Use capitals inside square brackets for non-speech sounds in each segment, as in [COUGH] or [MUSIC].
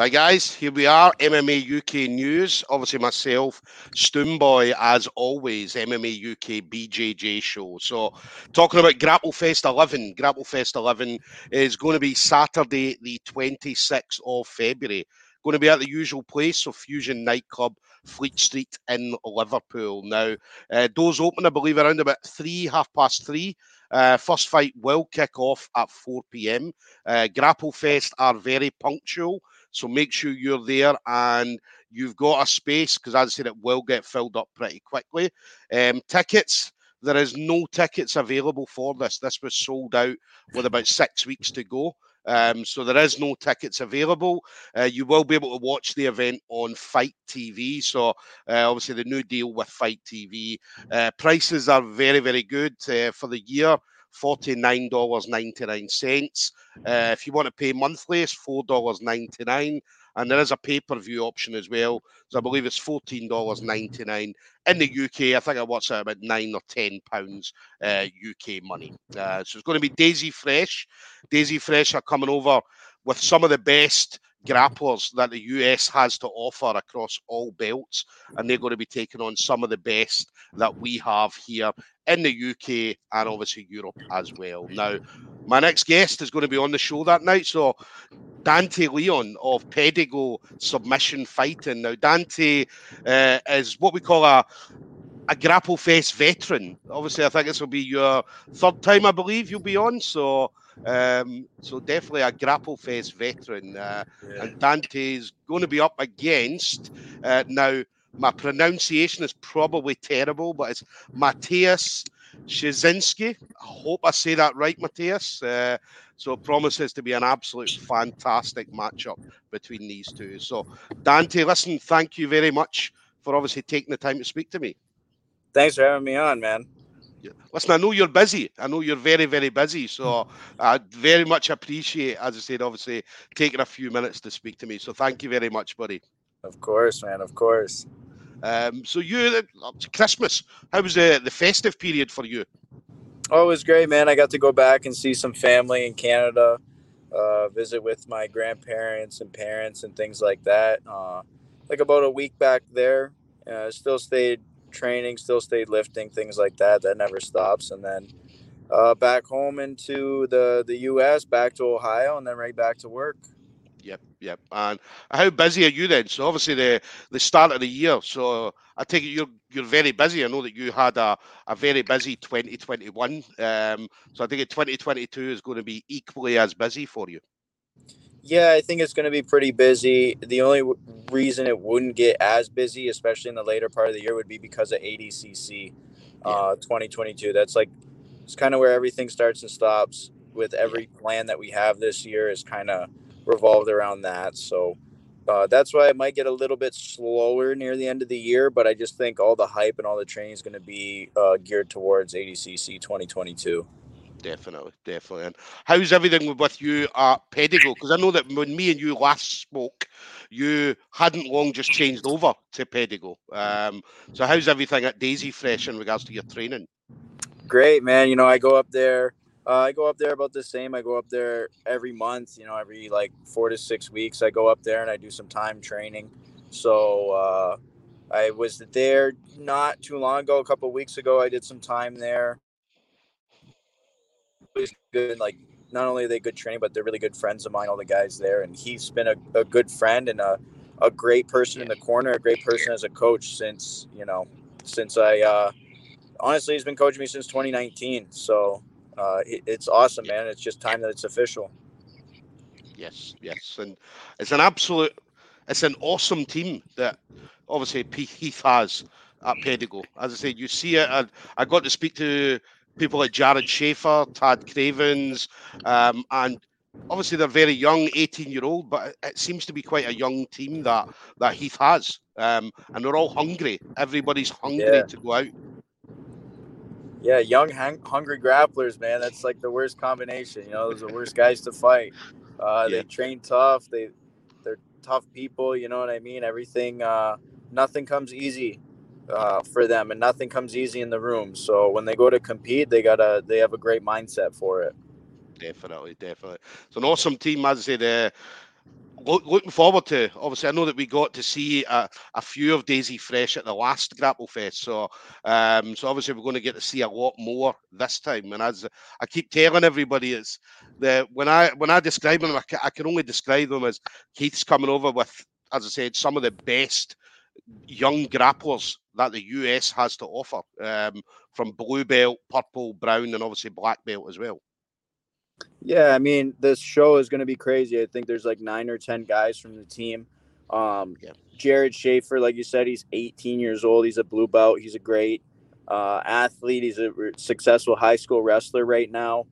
Hi guys, here we are, MMA UK News. Obviously myself, Stoomboy, as always, MMA UK BJJ show. So talking about Grapple Fest 11. Grapple Fest 11 is going to be Saturday the 26th of February. Going to be at the usual place, so Fusion Nightclub, Fleet Street in Liverpool. Now, uh, doors open, I believe, around about three, half past three. Uh, first fight will kick off at 4 p.m. Uh, Grapple Fest are very punctual. So make sure you're there and you've got a space because, as I said, it will get filled up pretty quickly. Um, tickets. There is no tickets available for this. This was sold out with about six weeks to go. Um, so there is no tickets available. Uh, you will be able to watch the event on Fight TV. So uh, obviously the new deal with Fight TV. Uh, prices are very, very good uh, for the year. $49.99. Uh, if you want to pay monthly, it's $4.99. And there is a pay per view option as well. So I believe it's $14.99 in the UK. I think I watched it about nine or ten pounds uh, UK money. Uh, so it's going to be Daisy Fresh. Daisy Fresh are coming over with some of the best grapplers that the US has to offer across all belts, and they're going to be taking on some of the best that we have here in the UK and obviously Europe as well. Now, my next guest is going to be on the show that night, so Dante Leon of Pedigo Submission Fighting. Now, Dante uh, is what we call a a Grapple Fest veteran. Obviously, I think this will be your third time, I believe, you'll be on. So um, so definitely a Grapple Fest veteran. Uh, yeah. And Dante is going to be up against uh, now. My pronunciation is probably terrible, but it's Matthias Shazinski. I hope I say that right, Matthias. Uh, so it promises to be an absolute fantastic matchup between these two. So, Dante, listen, thank you very much for obviously taking the time to speak to me. Thanks for having me on, man. Listen, I know you're busy. I know you're very, very busy. So [LAUGHS] I very much appreciate, as I said, obviously taking a few minutes to speak to me. So thank you very much, buddy. Of course, man. Of course. Um, so you, Christmas. How was the the festive period for you? Oh, it was great, man. I got to go back and see some family in Canada, uh, visit with my grandparents and parents and things like that. Uh, like about a week back there. Uh, still stayed training, still stayed lifting, things like that. That never stops. And then uh, back home into the the U.S., back to Ohio, and then right back to work. Yep, yep. And how busy are you then? So obviously the the start of the year. So I take it you're you're very busy. I know that you had a, a very busy 2021. Um, so I think 2022 is going to be equally as busy for you. Yeah, I think it's going to be pretty busy. The only w- reason it wouldn't get as busy, especially in the later part of the year, would be because of ADCC uh, 2022. That's like it's kind of where everything starts and stops with every plan that we have this year is kind of revolved around that. So uh, that's why it might get a little bit slower near the end of the year. But I just think all the hype and all the training is going to be uh, geared towards ADCC 2022. Definitely, definitely. And how's everything with you at Pedigo? Because I know that when me and you last spoke, you hadn't long just changed over to Pedigo. Um, so how's everything at Daisy Fresh in regards to your training? Great, man. You know, I go up there. Uh, I go up there about the same. I go up there every month. You know, every like four to six weeks, I go up there and I do some time training. So uh, I was there not too long ago. A couple weeks ago, I did some time there always good. Like not only are they good training, but they're really good friends of mine. All the guys there, and he's been a, a good friend and a a great person in the corner, a great person as a coach since you know since I uh, honestly he's been coaching me since 2019. So uh, it, it's awesome, man. It's just time that it's official. Yes, yes, and it's an absolute, it's an awesome team that obviously Heath has at Pedigo. As I said, you see it. I, I got to speak to people like Jared Schaefer, Tad Cravens, um, and obviously they're very young, 18 year old, but it seems to be quite a young team that that Heath has, um, and they're all hungry. Everybody's hungry yeah. to go out. Yeah, young, hung- hungry grapplers, man. That's like the worst combination. You know, those are the worst guys to fight. Uh, yeah. They train tough. They they're tough people. You know what I mean? Everything. Uh, nothing comes easy uh, for them, and nothing comes easy in the room. So when they go to compete, they gotta they have a great mindset for it. Definitely, definitely. It's an awesome team, as I said. Look, looking forward to. Obviously, I know that we got to see a, a few of Daisy Fresh at the last Grapple Fest, so um, so obviously we're going to get to see a lot more this time. And as I keep telling everybody, it's the when I when I describe them, I can, I can only describe them as Heath's coming over with, as I said, some of the best young grapplers that the US has to offer, um, from blue belt, purple, brown, and obviously black belt as well. Yeah, I mean, this show is going to be crazy. I think there's like nine or 10 guys from the team. Um, yeah. Jared Schaefer, like you said, he's 18 years old. He's a blue belt. He's a great uh, athlete. He's a successful high school wrestler right now.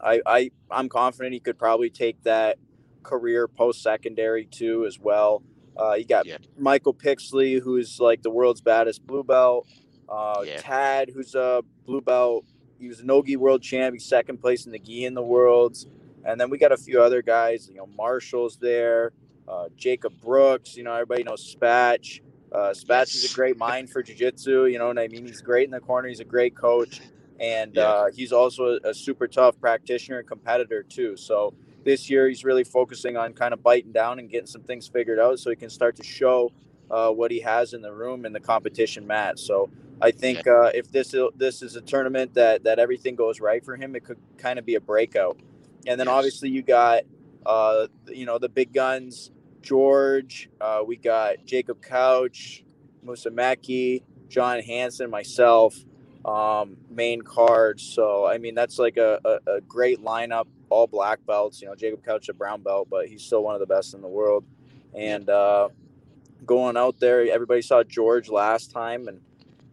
I, I, I'm confident he could probably take that career post secondary too, as well. Uh, you got yeah. Michael Pixley, who's like the world's baddest blue belt. Uh, yeah. Tad, who's a blue belt he was a Nogi world champ. He's second place in the gi in the worlds. And then we got a few other guys. You know, Marshall's there. Uh, Jacob Brooks. You know, everybody knows Spatch. Uh, Spatch is a great mind for jiu-jitsu. You know what I mean? He's great in the corner. He's a great coach, and yeah. uh, he's also a, a, super tough practitioner and competitor too. So this year he's really focusing on kind of biting down and getting some things figured out, so he can start to show uh, what he has in the room in the competition mat. So I think uh, if this this is a tournament that that everything goes right for him, it could kind of be a breakout. And then yes. obviously you got uh, you know the big guns, George. Uh, we got Jacob Couch, Musa Meki, John Hanson, myself, um, main card. So I mean that's like a, a, a, great lineup, all black belts. You know Jacob Couch a brown belt, but he's still one of the best in the world. And uh, going out there, everybody saw George last time, and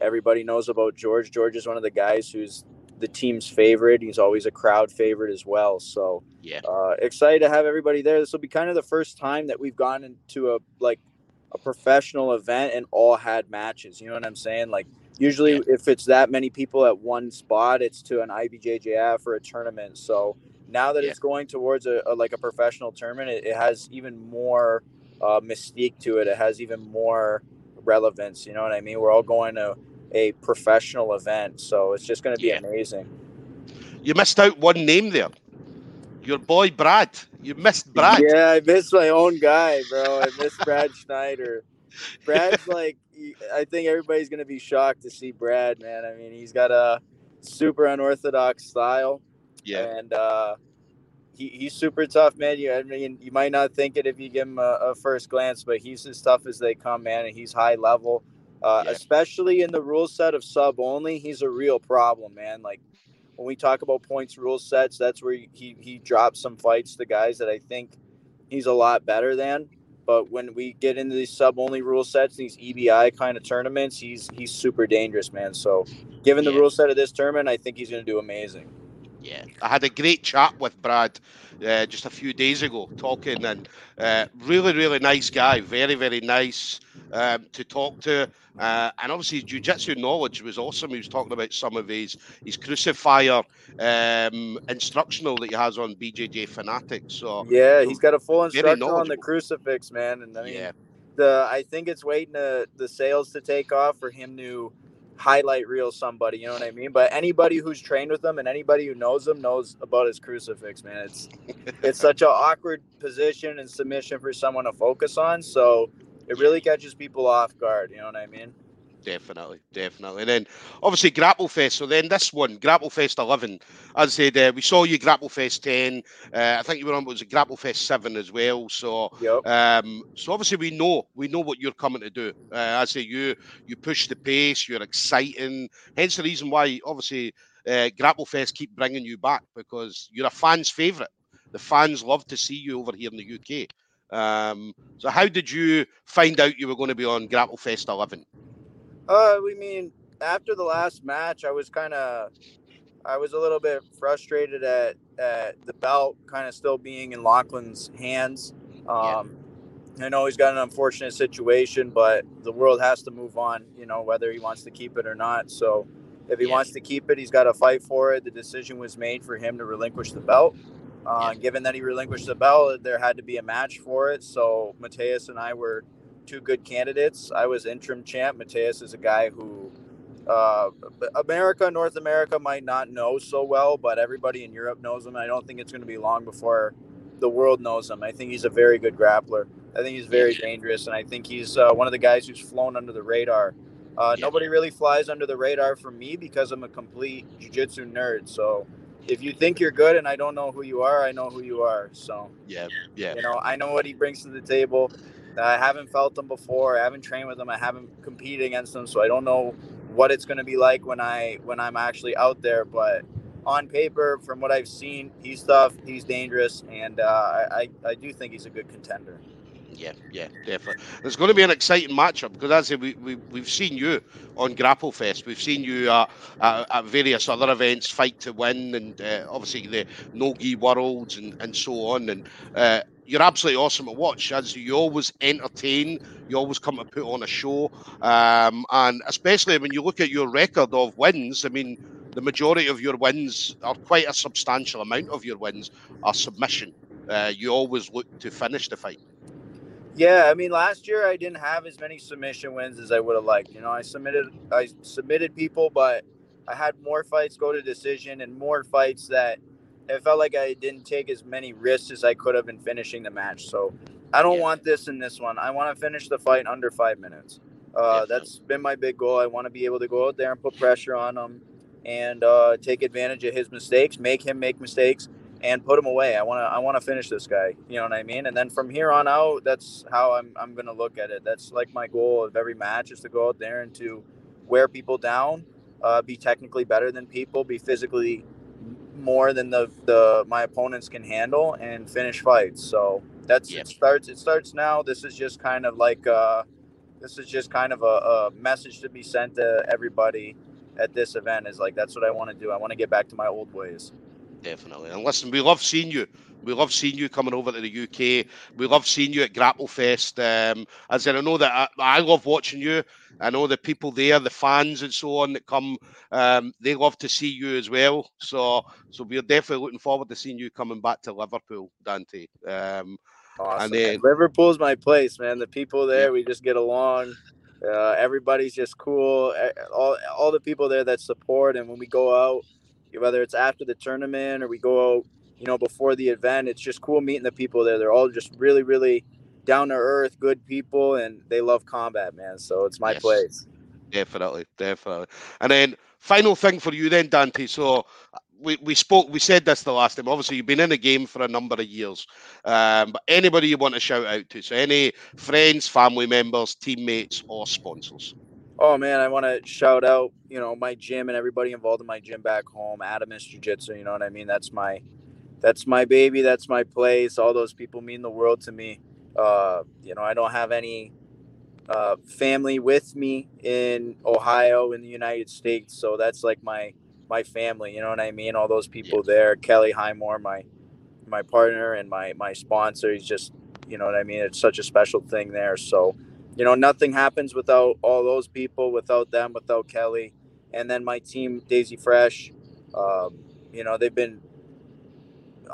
Everybody knows about George. George is one of the guys who's the team's favorite. He's always a crowd favorite as well. So yeah, uh, excited to have everybody there. This will be kind of the first time that we've gone into a like a professional event and all had matches. You know what I'm saying? Like usually, yeah. if it's that many people at one spot, it's to an IBJJF or a tournament. So now that yeah. it's going towards a, a, like a professional tournament, it, it has even more uh, mystique to it. It has even more relevance. You know what I mean? We're all going to a professional event, so it's just going to be yeah. amazing. You missed out one name there. Your boy Brad. You missed Brad. Yeah, I missed my own guy, bro. I missed Brad [LAUGHS] Schneider. Brad's like, I think everybody's going to be shocked to see Brad, man. I mean, he's got a super unorthodox style. Yeah. And uh, he, he's super tough, man. You, I mean, you might not think it if you give him a, a, first glance, but he's as tough as they come, man. And he's high level, uh, yeah. especially in the rule set of sub only. He's a real problem, man. Like when we talk about points rule sets, that's where he, he drops some fights to guys that I think he's a lot better than. But when we get into these sub only rule sets, these EBI kind of tournaments, he's he's super dangerous, man. So given the yeah. rule set of this tournament, I think he's going to do amazing. Yeah, I had a great chat with Brad uh, just a few days ago, talking, and uh, really, really nice guy, very, very nice um, to talk to, uh, and obviously jiu-jitsu knowledge was awesome. He was talking about some of his his crucifier um, instructional that he has on BJJ Fanatics. So yeah, he's got a full instructional on the crucifix, man, and I mean, yeah. the I think it's waiting to, the sales to take off for him to highlight reel somebody, you know what I mean? But anybody who's trained with him and anybody who knows him knows about his crucifix, man. It's it's such an awkward position and submission for someone to focus on, so it really catches people off guard, you know what I mean? definitely, definitely. And then obviously Grapple Fest. So then this one, Grapple Fest 11. As I said, uh, we saw you Grapple Fest 10. Uh, I think you were on was a Grapple Fest 7 as well. So yep. um, so obviously we know we know what you're coming to do. Uh, I say you you push the pace. You're exciting. Hence the reason why obviously uh, Grapple Fest keep bringing you back because you're a fan's favourite. The fans love to see you over here in the UK. Um, so how did you find out you were going to be on Grapple Fest 11? Uh, we mean after the last match, I was kind of, I was a little bit frustrated at at the belt kind of still being in Lachlan's hands. Um, yeah. I know he's got an unfortunate situation, but the world has to move on. You know whether he wants to keep it or not. So if he yeah. wants to keep it, he's got to fight for it. The decision was made for him to relinquish the belt. Uh. Given that he relinquished the belt, there had to be a match for it. So Mateus and I were two good candidates. I was interim champ. Mateus is a guy who uh, America, North America might not know so well, but everybody in Europe knows him. I don't think it's going to be long before the world knows him. I think he's a very good grappler. I think he's very dangerous, and I think he's uh, one of the guys who's flown under the radar. Uh. Nobody really flies under the radar for me because I'm a complete jiu-jitsu nerd. So if you think you're good and I don't know who you are, I know who you are. So yeah, yeah. You know, I know what he brings to the table. I haven't felt him before. I haven't trained with him. I haven't competed against him, so I don't know what it's going to be like when I when I'm actually out there. But on paper, from what I've seen, he's tough. He's dangerous, and uh, I I do think he's a good contender. Yeah, yeah, definitely. It's going to be an exciting matchup because, as I say, we, we, we've seen you on Grapple Fest. We've seen you at, at, various other events, Fight to Win, and uh, obviously the Nogi Worlds and, and so on. And uh, you're absolutely awesome to watch as you always entertain you always come to put on a show um, and especially when you look at your record of wins i mean the majority of your wins are quite a substantial amount of your wins are submission uh, you always look to finish the fight yeah i mean last year i didn't have as many submission wins as i would have liked you know i submitted i submitted people but i had more fights go to decision and more fights that it felt like I didn't take as many risks as I could have in finishing the match. So I don't yeah. want this in this one. I want to finish the fight under five minutes. Uh, that's been my big goal. I want to be able to go out there and put pressure on him and uh, take advantage of his mistakes, make him make mistakes, and put him away. I want to I want to finish this guy. You know what I mean? And then from here on out, that's how I'm I'm gonna look at it. That's like my goal of every match is to go out there and to wear people down, uh, be technically better than people, be physically more than the, the my opponents can handle and finish fights. So that's it starts it starts now. This is just kind of like uh, this is just kind of a, a message to be sent to everybody at this event is like that's what I want to do. I want to get back to my old ways. Definitely. And listen, we love seeing you. We love seeing you coming over to the UK. We love seeing you at Grapple Fest. Um, as I know that I, I, love watching you. I know the people there, the fans and so on that come, um, they love to see you as well. So, so we're definitely looking forward to seeing you coming back to Liverpool, Dante. Um, awesome. And then, Liverpool's my place, man. The people there, we just get along. Uh, everybody's just cool. All, all the people there that support, and when we go out, whether it's after the tournament or we go out, you know, before the event. It's just cool meeting the people there. They're all just really, really down to earth, good people, and they love combat, man. So it's my yes. place. Definitely, definitely. And then final thing for you, then Dante. So we, we spoke, we said this the last time. Obviously, you've been in the game for a number of years. Um, but anybody you want to shout out to? So any friends, family members, teammates, or sponsors? Oh man, I want to shout out, you know, my gym and everybody involved in my gym back home, Adamus Jiu Jitsu. You know what I mean? That's my, that's my baby. That's my place. All those people mean the world to me. Uh, you know, I don't have any uh, family with me in Ohio in the United States, so that's like my my family. You know what I mean? All those people there. Kelly Highmore, my my partner and my my sponsor. He's just, you know what I mean? It's such a special thing there. So you know, nothing happens without all those people, without them, without Kelly, and then my team, Daisy Fresh. Um, you know, they've been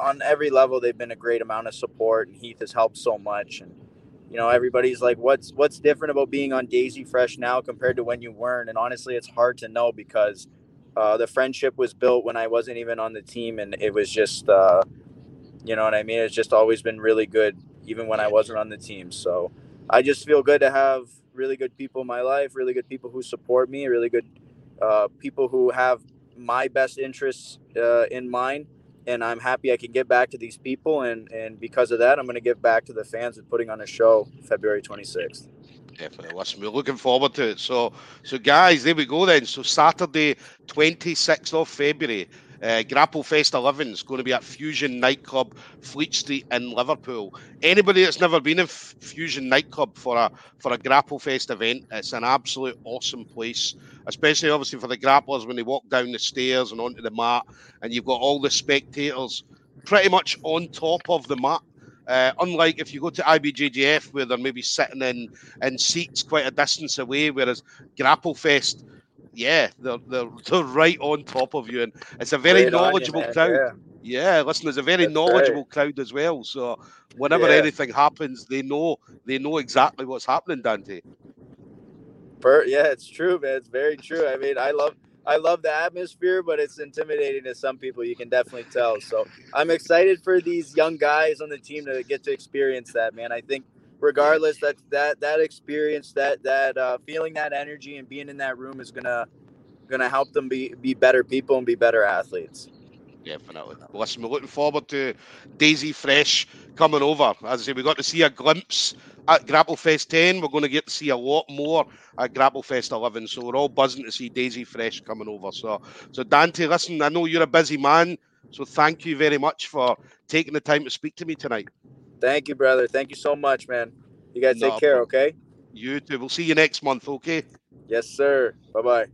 on every level. They've been a great amount of support, and Heath has helped so much. And you know, everybody's like, "What's what's different about being on Daisy Fresh now compared to when you weren't?" And honestly, it's hard to know because uh, the friendship was built when I wasn't even on the team, and it was just, uh, you know what I mean. It's just always been really good, even when I wasn't on the team. So I just feel good to have really good people in my life, really good people who support me, really good uh, people who have my best interests uh, in mind. And I'm happy I can get back to these people. And, and because of that, I'm going to give back to the fans and putting on a show February 26th. Definitely. Listen, we're looking forward to it. So, so guys, there we go then. So Saturday, 26th of February, uh, Grapple Fest 11 is going to be at Fusion Nightclub, Fleet Street in Liverpool. Anybody that's never been in F- Fusion Nightclub for a for a Grapple Fest event, it's an absolute awesome place. Especially obviously for the grapplers when they walk down the stairs and onto the mat, and you've got all the spectators pretty much on top of the mat. Uh, unlike if you go to IBJJF where they're maybe sitting in in seats quite a distance away, whereas Grapple Fest yeah, they're, they're, [LAUGHS] they're right on top of you, and it's a very knowledgeable you, crowd. Yeah. yeah. listen, there's a very That's knowledgeable right. crowd as well. So whenever yeah. anything happens, they know they know exactly what's happening, Dante. Bert, yeah, it's true, man. It's very true. I mean, I love I love the atmosphere, but it's intimidating to some people. You can definitely tell. So I'm excited for these young guys on the team to get to experience that, man. I think regardless that that that experience, that that uh, feeling that energy and being in that room is gonna gonna help them be be better people and be better athletes. Definitely. Listen, we're looking forward to Daisy Fresh coming over. As I say, we got to see a glimpse at Grapplefest 10. We're going to get to see a lot more at Grapplefest 11. So we're all buzzing to see Daisy Fresh coming over. So, so Dante, listen, I know you're a busy man. So thank you very much for taking the time to speak to me tonight. Thank you, brother. Thank you so much, man. You guys take care, okay? You too. We'll see you next month, okay? Yes, sir. Bye bye.